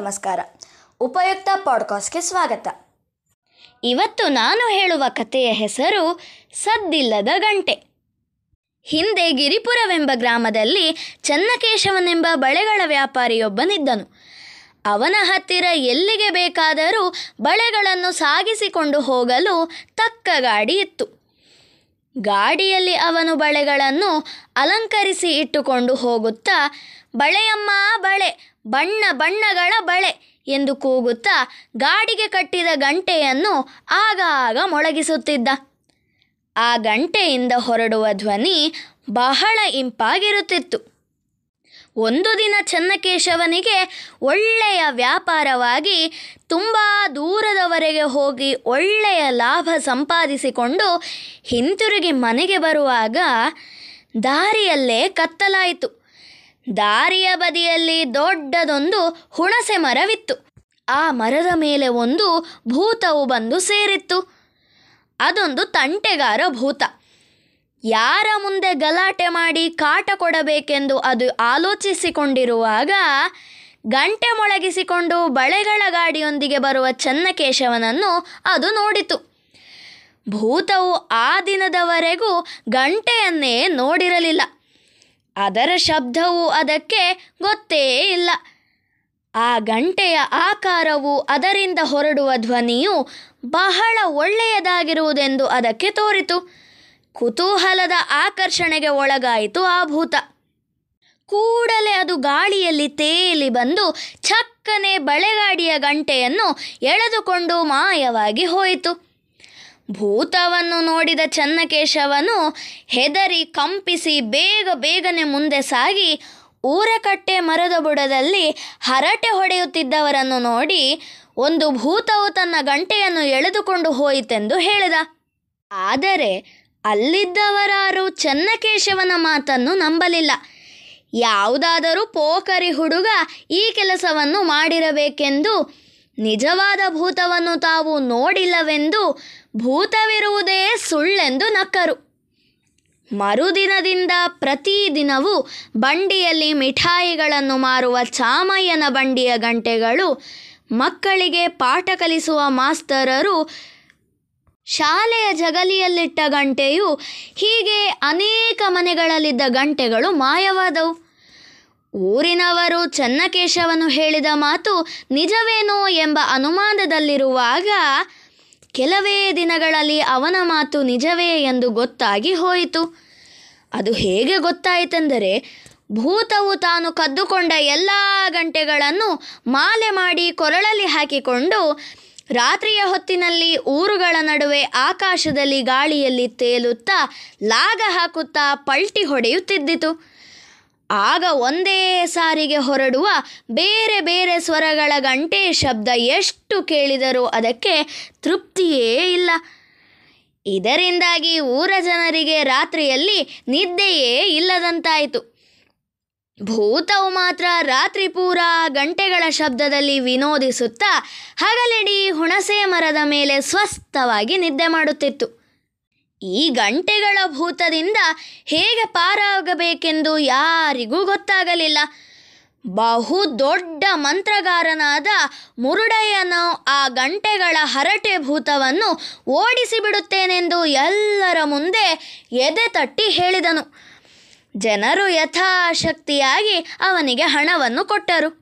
ನಮಸ್ಕಾರ. ಉಪಯುಕ್ತ ಪಾಡ್ಕಾಸ್ಟ್ಗೆ ಸ್ವಾಗತ. ಇವತ್ತು ನಾನು ಹೇಳುವ ಕಥೆಯ ಹೆಸರು ಸದ್ದಿಲ್ಲದ ಗಂಟೆ. ಹಿಂದೆ ಗಿರಿಪುರವೆಂಬ ಗ್ರಾಮದಲ್ಲಿ ಚನ್ನಕೇಶವನೆಂಬ ಬಳೆಗಳ ವ್ಯಾಪಾರಿಯೊಬ್ಬನಿದ್ದನು. ಅವನ ಹತ್ತಿರ ಎಲ್ಲಿಗೆ ಬೇಕಾದರೂ ಬಳೆಗಳನ್ನು ಸಾಗಿಸಿಕೊಂಡು ಹೋಗಲು ತಕ್ಕ ಗಾಡಿ ಇತ್ತು. ಗಾಡಿಯಲ್ಲಿ ಅವನು ಬಳೆಗಳನ್ನು ಅಲಂಕರಿಸಿ ಇಟ್ಟುಕೊಂಡು ಹೋಗುತ್ತಾ, ಬಳೆಯಮ್ಮ, ಬಳೆ, ಬಣ್ಣ ಬಣ್ಣಗಳ ಬಳೆ ಎಂದು ಕೂಗುತ್ತಾ ಗಾಡಿಗೆ ಕಟ್ಟಿದ ಗಂಟೆಯನ್ನು ಆಗಾಗ ಮೊಳಗಿಸುತ್ತಿದ್ದ. ಆ ಗಂಟೆಯಿಂದ ಹೊರಡುವ ಧ್ವನಿ ಬಹಳ ಇಂಪಾಗಿರುತ್ತಿತ್ತು. ಒಂದು ದಿನ ಚನ್ನಕೇಶವನಿಗೆ ಒಳ್ಳೆಯ ವ್ಯಾಪಾರವಾಗಿ ತುಂಬ ದೂರದವರೆಗೆ ಹೋಗಿ ಒಳ್ಳೆಯ ಲಾಭ ಸಂಪಾದಿಸಿಕೊಂಡು ಹಿಂತಿರುಗಿ ಮನೆಗೆ ಬರುವಾಗ ದಾರಿಯಲ್ಲೇ ಕತ್ತಲಾಯಿತು. ದಾರಿಯ ಬದಿಯಲ್ಲಿ ದೊಡ್ಡದೊಂದು ಹುಣಸೆ ಮರವಿತ್ತು. ಆ ಮರದ ಮೇಲೆ ಒಂದು ಭೂತವು ಬಂದು ಸೇರಿತ್ತು. ಅದೊಂದು ತಂಟೆಗಾರ ಭೂತ. ಯಾರ ಮುಂದೆ ಗಲಾಟೆ ಮಾಡಿ ಕಾಟ ಕೊಡಬೇಕೆಂದು ಅದು ಆಲೋಚಿಸಿಕೊಂಡಿರುವಾಗ ಗಂಟೆ ಮೊಳಗಿಸಿಕೊಂಡು ಬಳೆಗಳ ಗಾಡಿಯೊಂದಿಗೆ ಬರುವ ಚನ್ನಕೇಶವನನ್ನು ಅದು ನೋಡಿತು. ಭೂತವು ಆ ದಿನದವರೆಗೂ ಗಂಟೆಯನ್ನೇ ನೋಡಿರಲಿಲ್ಲ. ಅದರ ಶಬ್ದವು ಅದಕ್ಕೆ ಗೊತ್ತೇ ಇಲ್ಲ. ಆ ಗಂಟೆಯ ಆಕಾರವು ಅದರಿಂದ ಹೊರಡುವ ಧ್ವನಿಯು ಬಹಳ ಒಳ್ಳೆಯದಾಗಿರುವುದೆಂದು ಅದಕ್ಕೆ ತೋರಿತು. ಕುತೂಹಲದ ಆಕರ್ಷಣೆಗೆ ಒಳಗಾಯಿತು ಆ ಭೂತ. ಕೂಡಲೇ ಅದು ಗಾಳಿಯಲ್ಲಿ ತೇಲಿ ಬಂದು ಚಕ್ಕನೆ ಬಳೆಗಾಡಿಯ ಗಂಟೆಯನ್ನು ಎಳೆದುಕೊಂಡು ಮಾಯವಾಗಿ ಹೋಯಿತು. ಭೂತವನ್ನು ನೋಡಿದ ಚನ್ನಕೇಶವನು ಹೆದರಿ ಕಂಪಿಸಿ ಬೇಗ ಬೇಗನೆ ಮುಂದೆ ಸಾಗಿ ಊರಕಟ್ಟೆ ಮರದ ಬುಡದಲ್ಲಿ ಹರಟೆ ಹೊಡೆಯುತ್ತಿದ್ದವರನ್ನು ನೋಡಿ ಒಂದು ಭೂತವು ತನ್ನ ಗಂಟೆಯನ್ನು ಎಳೆದುಕೊಂಡು ಹೋಯಿತೆಂದು ಹೇಳಿದ. ಆದರೆ ಅಲ್ಲಿದ್ದವರಾರು ಚನ್ನಕೇಶವನ ಮಾತನ್ನು ನಂಬಲಿಲ್ಲ. ಯಾವುದಾದರೂ ಪೋಕರಿ ಹುಡುಗ ಈ ಕೆಲಸವನ್ನು ಮಾಡಿರಬೇಕೆಂದು, ನಿಜವಾದ ಭೂತವನ್ನು ತಾವು ನೋಡಿಲ್ಲವೆಂದು ಭೂತವಿರುವುದೇ ಸುಳ್ಳೆಂದು ನಕ್ಕರು. ಮರುದಿನದಿಂದ ಪ್ರತಿದಿನವೂ ಬಂಡಿಯಲ್ಲಿ ಮಿಠಾಯಿಗಳನ್ನು ಮಾರುವ ಚಾಮಯ್ಯನ ಬಂಡಿಯ ಗಂಟೆಗಳು ಮಕ್ಕಳಿಗೆ ಪಾಠ ಕಲಿಸುವ ಮಾಸ್ತರರು ಶಾಲೆಯ ಜಗಲಿಯಲ್ಲಿಟ್ಟ ಗಂಟೆಯು ಹೀಗೆ ಅನೇಕ ಮನೆಗಳಲ್ಲಿದ್ದ ಗಂಟೆಗಳು ಮಾಯವಾದವು. ಊರಿನವರು ಚನ್ನಕೇಶವನು ಹೇಳಿದ ಮಾತು ನಿಜವೇನೋ ಎಂಬ ಅನುಮಾನದಲ್ಲಿರುವಾಗ ಕೆಲವೇ ದಿನಗಳಲ್ಲಿ ಅವನ ಮಾತು ನಿಜವೇ ಎಂದು ಗೊತ್ತಾಗಿ ಹೋಯಿತು. ಅದು ಹೇಗೆ ಗೊತ್ತಾಯಿತೆಂದರೆ, ಭೂತವು ತಾನು ಕದ್ದುಕೊಂಡ ಎಲ್ಲ ಗಂಟೆಗಳನ್ನು ಮಾಲೆ ಮಾಡಿ ಕೊರಳಲ್ಲಿ ಹಾಕಿಕೊಂಡು ರಾತ್ರಿಯ ಹೊತ್ತಿನಲ್ಲಿ ಊರುಗಳ ನಡುವೆ ಆಕಾಶದಲ್ಲಿ ಗಾಳಿಯಲ್ಲಿ ತೇಲುತ್ತಾ ಲಾಗ ಹಾಕುತ್ತಾ ಪಲ್ಟಿ ಹೊಡೆಯುತ್ತಿದ್ದಿತು. ಆಗ ಒಂದೇ ಸಾರಿಗೆ ಹೊರಡುವ ಬೇರೆ ಬೇರೆ ಸ್ವರಗಳ ಗಂಟೆ ಶಬ್ದ ಎಷ್ಟು ಕೇಳಿದರೂ ಅದಕ್ಕೆ ತೃಪ್ತಿಯೇ ಇಲ್ಲ. ಇದರಿಂದಾಗಿ ಊರ ಜನರಿಗೆ ರಾತ್ರಿಯಲ್ಲಿ ನಿದ್ದೆಯೇ ಇಲ್ಲದಂತಾಯಿತು. ಭೂತವು ಮಾತ್ರ ರಾತ್ರಿ ಪೂರ ಗಂಟೆಗಳ ಶಬ್ದದಲ್ಲಿ ವಿನೋದಿಸುತ್ತಾ ಹಗಲಿಡೀ ಹುಣಸೆ ಮರದ ಮೇಲೆ ಸ್ವಸ್ಥವಾಗಿ ನಿದ್ದೆ ಮಾಡುತ್ತಿತ್ತು. ಈ ಗಂಟೆಗಳ ಭೂತದಿಂದ ಹೇಗೆ ಪಾರಾಗಬೇಕೆಂದು ಯಾರಿಗೂ ಗೊತ್ತಾಗಲಿಲ್ಲ. ಬಹು ದೊಡ್ಡ ಮಂತ್ರಗಾರನಾದ ಮುರುಡಯ್ಯನು ಆ ಗಂಟೆಗಳ ಹರಟೆ ಭೂತವನ್ನು ಓಡಿಸಿಬಿಡುತ್ತೇನೆಂದು ಎಲ್ಲರ ಮುಂದೆ ಎದೆ ತಟ್ಟಿ ಹೇಳಿದನು. ಜನರು ಯಥಾಶಕ್ತಿಯಾಗಿ ಅವನಿಗೆ ಹಣವನ್ನು ಕೊಟ್ಟರು.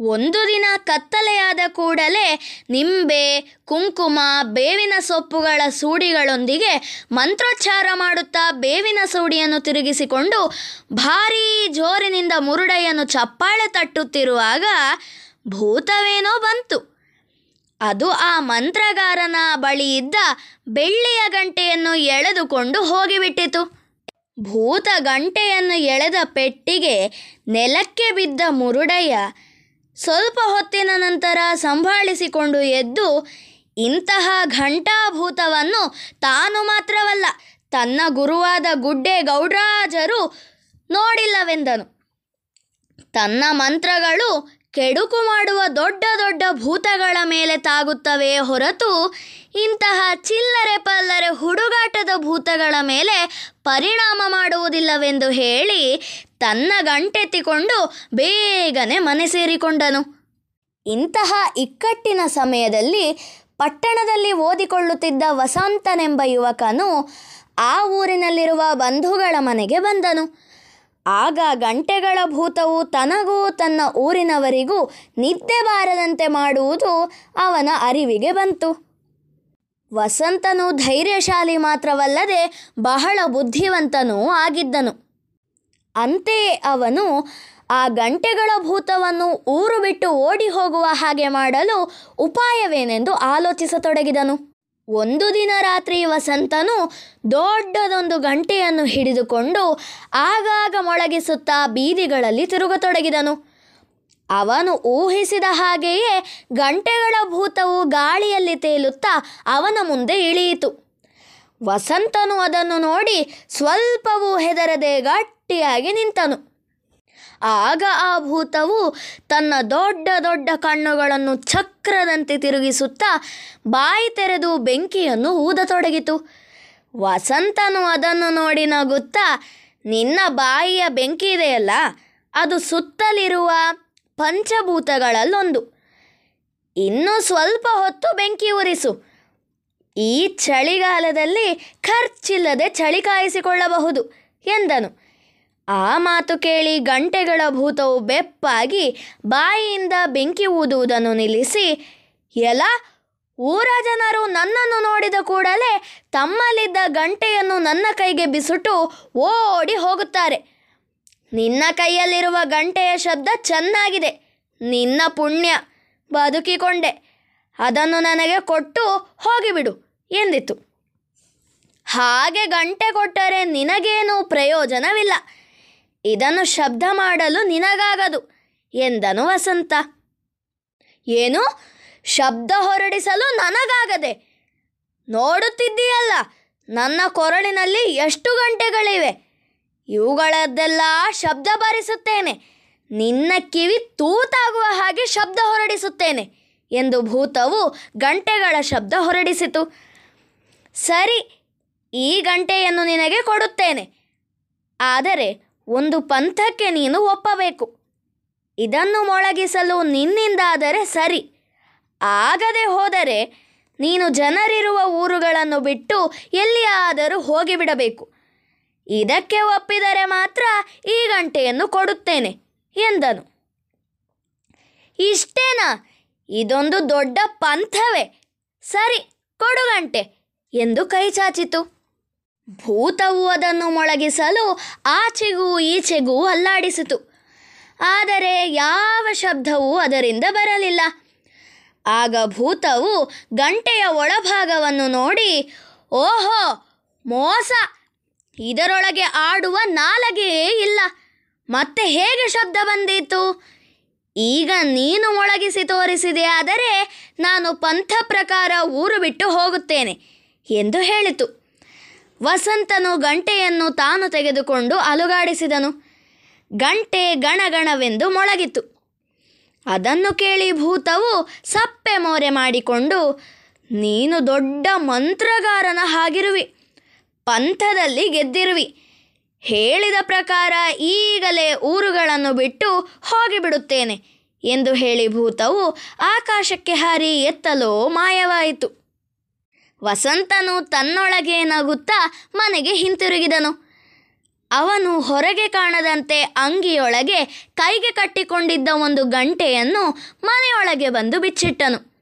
ಒಂದು ದಿನ ಕತ್ತಲೆಯಾದ ಕೂಡಲೇ ನಿಂಬೆ, ಕುಂಕುಮ, ಬೇವಿನ ಸೊಪ್ಪುಗಳ ಸೂಡಿಗಳೊಂದಿಗೆ ಮಂತ್ರೋಚ್ಚಾರ ಮಾಡುತ್ತಾ ಬೇವಿನ ಸೂಡಿಯನ್ನು ತಿರುಗಿಸಿಕೊಂಡು ಭಾರೀ ಜೋರಿನಿಂದ ಮುರುಡೆಯನ್ನು ಚಪ್ಪಾಳೆ ತಟ್ಟುತ್ತಿರುವಾಗ ಭೂತವೇನೋ ಬಂತು. ಅದು ಆ ಮಂತ್ರಗಾರನ ಬಳಿ ಇದ್ದ ಬೆಳ್ಳಿಯ ಗಂಟೆಯನ್ನು ಎಳೆದುಕೊಂಡು ಹೋಗಿಬಿಟ್ಟಿತು. ಭೂತ ಗಂಟೆಯನ್ನು ಎಳೆದ ಪೆಟ್ಟಿಗೆ ನೆಲಕ್ಕೆ ಬಿದ್ದ ಮುರುಡಯ್ಯ ಸ್ವಲ್ಪ ಹೊತ್ತಿನ ನಂತರ ಸಂಭಾಳಿಸಿಕೊಂಡು ಎದ್ದು ಇಂತಹ ಘಂಟಾಭೂತವನ್ನು ತಾನು ಮಾತ್ರವಲ್ಲ, ತನ್ನ ಗುರುವಾದ ಗುಡ್ಡೆ ಗೌಡರಾಜರು ನೋಡಿಲ್ಲವೆಂದನು. ತನ್ನ ಮಂತ್ರಗಳು ಕೆಡುಕು ಮಾಡುವ ದೊಡ್ಡ ದೊಡ್ಡ ಭೂತಗಳ ಮೇಲೆ ತಾಗುತ್ತವೆ ಹೊರತು ಇಂತಹ ಚಿಲ್ಲರೆ ಪಲ್ಲರೆ ಹುಡುಗಾಟದ ಭೂತಗಳ ಮೇಲೆ ಪರಿಣಾಮ ಮಾಡುವುದಿಲ್ಲವೆಂದು ಹೇಳಿ ತನ್ನ ಗಂಟೆತ್ತಿಕೊಂಡು ಬೇಗನೆ ಮನೆ ಸೇರಿಕೊಂಡನು. ಇಂತಹ ಇಕ್ಕಟ್ಟಿನ ಸಮಯದಲ್ಲಿ ಪಟ್ಟಣದಲ್ಲಿ ಓದಿಕೊಳ್ಳುತ್ತಿದ್ದ ವಸಂತನೆಂಬ ಯುವಕನು ಆ ಊರಿನಲ್ಲಿರುವ ಬಂಧುಗಳ ಮನೆಗೆ ಬಂದನು. ಆಗ ಗಂಟೆಗಳ ಭೂತವು ತನಗೂ ತನ್ನ ಊರಿನವರಿಗೂ ನಿದ್ದೆ ಬಾರದಂತೆ ಮಾಡುವುದು ಅವನ ಅರಿವಿಗೆ ಬಂತು. ವಸಂತನು ಧೈರ್ಯಶಾಲಿ ಮಾತ್ರವಲ್ಲದೆ ಬಹಳ ಬುದ್ಧಿವಂತನೂ ಆಗಿದ್ದನು. ಅಂತೆಯೇ ಅವನು ಆ ಗಂಟೆಗಳ ಭೂತವನ್ನು ಊರು ಬಿಟ್ಟು ಓಡಿ ಹೋಗುವ ಹಾಗೆ ಮಾಡಲು ಉಪಾಯವೇನೆಂದು ಆಲೋಚಿಸತೊಡಗಿದನು. ಒಂದು ದಿನ ರಾತ್ರಿ ವಸಂತನು ದೊಡ್ಡದೊಂದು ಗಂಟೆಯನ್ನು ಹಿಡಿದುಕೊಂಡು ಆಗಾಗ ಮೊಳಗಿಸುತ್ತಾ ಬೀದಿಗಳಲ್ಲಿ ತಿರುಗತೊಡಗಿದನು. ಅವನು ಊಹಿಸಿದ ಹಾಗೆಯೇ ಗಂಟೆಗಳ ಭೂತವು ಗಾಳಿಯಲ್ಲಿ ತೇಲುತ್ತಾ ಅವನ ಮುಂದೆ ಇಳಿಯಿತು. ವಸಂತನು ಅದನ್ನು ನೋಡಿ ಸ್ವಲ್ಪವೂ ಹೆದರದೆ ಗಟ್ಟಿಯಾಗಿ ನಿಂತನು. ಆಗ ಆ ಭೂತವು ತನ್ನ ದೊಡ್ಡ ದೊಡ್ಡ ಕಣ್ಣುಗಳನ್ನು ಚಕ್ರದಂತೆ ತಿರುಗಿಸುತ್ತಾ ಬಾಯಿ ತೆರೆದು ಬೆಂಕಿಯನ್ನು ಊದತೊಡಗಿತು. ವಸಂತನು ಅದನ್ನು ನೋಡಿ ನಗುತ್ತಾ, ನಿನ್ನ ಬಾಯಿಯ ಬೆಂಕಿ ಇದೆಯಲ್ಲ, ಅದು ಸುತ್ತಲಿರುವ ಪಂಚಭೂತಗಳಲ್ಲೊಂದು. ಇನ್ನೂ ಸ್ವಲ್ಪ ಹೊತ್ತು ಬೆಂಕಿ ಉರಿಸು. ಈ ಚಳಿಗಾಲದಲ್ಲಿ ಖರ್ಚಿಲ್ಲದೆ ಚಳಿ ಕಾಯಿಸಿಕೊಳ್ಳಬಹುದು, ಎಂದನು. ಆ ಮಾತು ಕೇಳಿ ಗಂಟೆಗಳ ಭೂತವು ಬೆಪ್ಪಾಗಿ ಬಾಯಿಯಿಂದ ಬೆಂಕಿ ಊದುವುದನ್ನು ನಿಲ್ಲಿಸಿ, ಎಲ ಊರ ಜನರು ನನ್ನನ್ನು ನೋಡಿದ ಕೂಡಲೇ ತಮ್ಮಲ್ಲಿದ್ದ ಗಂಟೆಯನ್ನು ನನ್ನ ಕೈಗೆ ಬಿಸುಟು ಓಡಿ ಹೋಗುತ್ತಾರೆ. ನಿನ್ನ ಕೈಯಲ್ಲಿರುವ ಗಂಟೆಯ ಶಬ್ದ ಚೆನ್ನಾಗಿದೆ. ನಿನ್ನ ಪುಣ್ಯ ಬದುಕಿಕೊಂಡೆ. ಅದನ್ನು ನನಗೆ ಕೊಟ್ಟು ಹೋಗಿಬಿಡು ಎಂದಿತು ಹಾಗೆ ಗಂಟೆ ಕೊಟ್ಟರೆ ನಿನಗೇನೂ ಪ್ರಯೋಜನವಿಲ್ಲ. ಇದನ್ನು ಶಬ್ದ ಮಾಡಲು ನಿನಗಾಗದು, ಎಂದನು ವಸಂತ. ಏನು? ಶಬ್ದ ಹೊರಡಿಸಲು ನನಗಾಗದೆ. ನೋಡುತ್ತಿದ್ದೀಯಲ್ಲ, ನನ್ನ ಕೊರಳಿನಲ್ಲಿ ಎಷ್ಟು ಗಂಟೆಗಳಿವೆ? ಇವುಗಳದ್ದೆಲ್ಲ ಶಬ್ದ ಬಾರಿಸುತ್ತೇನೆ ನಿನ್ನ ಕಿವಿ ತೂತಾಗುವ ಹಾಗೆ ಶಬ್ದ ಹೊರಡಿಸುತ್ತೇನೆ, ಎಂದು ಭೂತವು ಗಂಟೆಗಳ ಶಬ್ದ ಹೊರಡಿಸಿತು. ಸರಿ, ಈ ಗಂಟೆಯನ್ನು ನಿನಗೆ ಕೊಡುತ್ತೇನೆ. ಆದರೆ ಒಂದು ಪಂಥಕ್ಕೆ ನೀನು ಒಪ್ಪಬೇಕು. ಇದನ್ನು ಮೊಳಗಿಸಲು ನಿನ್ನಿಂದಾದರೆ ಸರಿ. ಆಗದೆ ಹೋದರೆ ನೀನು ಜನರಿರುವ ಊರುಗಳನ್ನು ಬಿಟ್ಟು ಎಲ್ಲಿಯಾದರೂ ಹೋಗಿಬಿಡಬೇಕು. ಇದಕ್ಕೆ ಒಪ್ಪಿದರೆ ಮಾತ್ರ ಈ ಗಂಟೆಯನ್ನು ಕೊಡುತ್ತೇನೆ, ಎಂದನು. ಇಷ್ಟೇನಾ? ಇದೊಂದು ದೊಡ್ಡ ಪಂಥವೇ. ಸರಿ, ಕೊಡು ಗಂಟೆ, ಎಂದು ಕೈ ಚಾಚಿತು. ಭೂತವು ಅದನ್ನು ಮೊಳಗಿಸಲು ಆಚೆಗೂ ಈಚೆಗೂ ಅಲ್ಲಾಡಿಸಿತು. ಆದರೆ ಯಾವ ಶಬ್ದವೂ ಅದರಿಂದ ಬರಲಿಲ್ಲ. ಆಗ ಭೂತವು ಗಂಟೆಯ ಒಳಭಾಗವನ್ನು ನೋಡಿ, ಓಹೋ, ಮೋಸ! ಇದರೊಳಗೆ ಆಡುವ ನಾಲಗೆಯೇ ಇಲ್ಲ. ಮತ್ತೆ ಹೇಗೆ ಶಬ್ದ ಬಂದೀತು? ಈಗ ನೀನು ಮೊಳಗಿಸಿ ತೋರಿಸಿದೆಯಾದರೆ ನಾನು ಪಂಥ ಪ್ರಕಾರ ಊರು ಬಿಟ್ಟು ಹೋಗುತ್ತೇನೆ ಎಂದು ಹೇಳಿತು. ವಸಂತನು ಗಂಟೆಯನ್ನು ತಾನು ತೆಗೆದುಕೊಂಡು ಅಲುಗಾಡಿಸಿದನು. ಗಂಟೆ ಗಣಗಣವೆಂದು ಮೊಳಗಿತು. ಅದನ್ನು ಕೇಳಿ ಭೂತವು ಸಪ್ಪೆ ಮೋರೆ ಮಾಡಿಕೊಂಡು, ನೀನು ದೊಡ್ಡ ಮಂತ್ರಗಾರನ ಹಾಗಿರುವಿ, ಪಂಥದಲ್ಲಿ ಗೆದ್ದಿರುವಿ. ಹೇಳಿದ ಪ್ರಕಾರ ಈಗಲೇ ಊರುಗಳನ್ನು ಬಿಟ್ಟು ಹೋಗಿಬಿಡುತ್ತೇನೆ ಎಂದು ಹೇಳಿ ಭೂತವು ಆಕಾಶಕ್ಕೆ ಹಾರಿ ಎತ್ತಲೋ ಮಾಯವಾಯಿತು. ವಸಂತನು ತನ್ನೊಳಗೆ ನಗುತ್ತಾ ಮನೆಗೆ ಹಿಂತಿರುಗಿದನು. ಅವನು ಹೊರಗೆ ಕಾಣದಂತೆ ಅಂಗಿಯೊಳಗೆ ಕೈಗೆ ಕಟ್ಟಿಕೊಂಡಿದ್ದ ಒಂದು ಗಂಟೆಯನ್ನು ಮನೆಯೊಳಗೆ ಬಂದು ಬಿಚ್ಚಿಟ್ಟನು.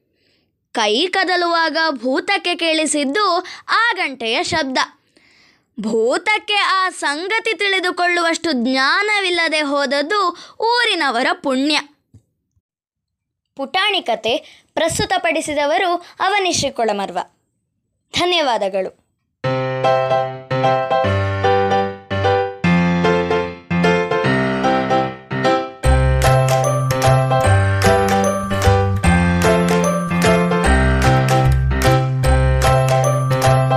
ಕೈ ಕದಲುವಾಗ ಭೂತಕ್ಕೆ ಕೇಳಿಸಿದ್ದು ಆ ಗಂಟೆಯ ಶಬ್ದ. ಭೂತಕ್ಕೆ ಆ ಸಂಗತಿ ತಿಳಿದುಕೊಳ್ಳುವಷ್ಟು ಜ್ಞಾನವಿಲ್ಲದೆ ಹೋದದ್ದು ಊರಿನವರ ಪುಣ್ಯ. ಪುಟಾಣಿ ಕತೆ ಪ್ರಸ್ತುತಪಡಿಸಿದವರು ಅವನಿಶ್ರೀ ಕೊಳಮರ್ವ. ಧನ್ಯವಾದಗಳು.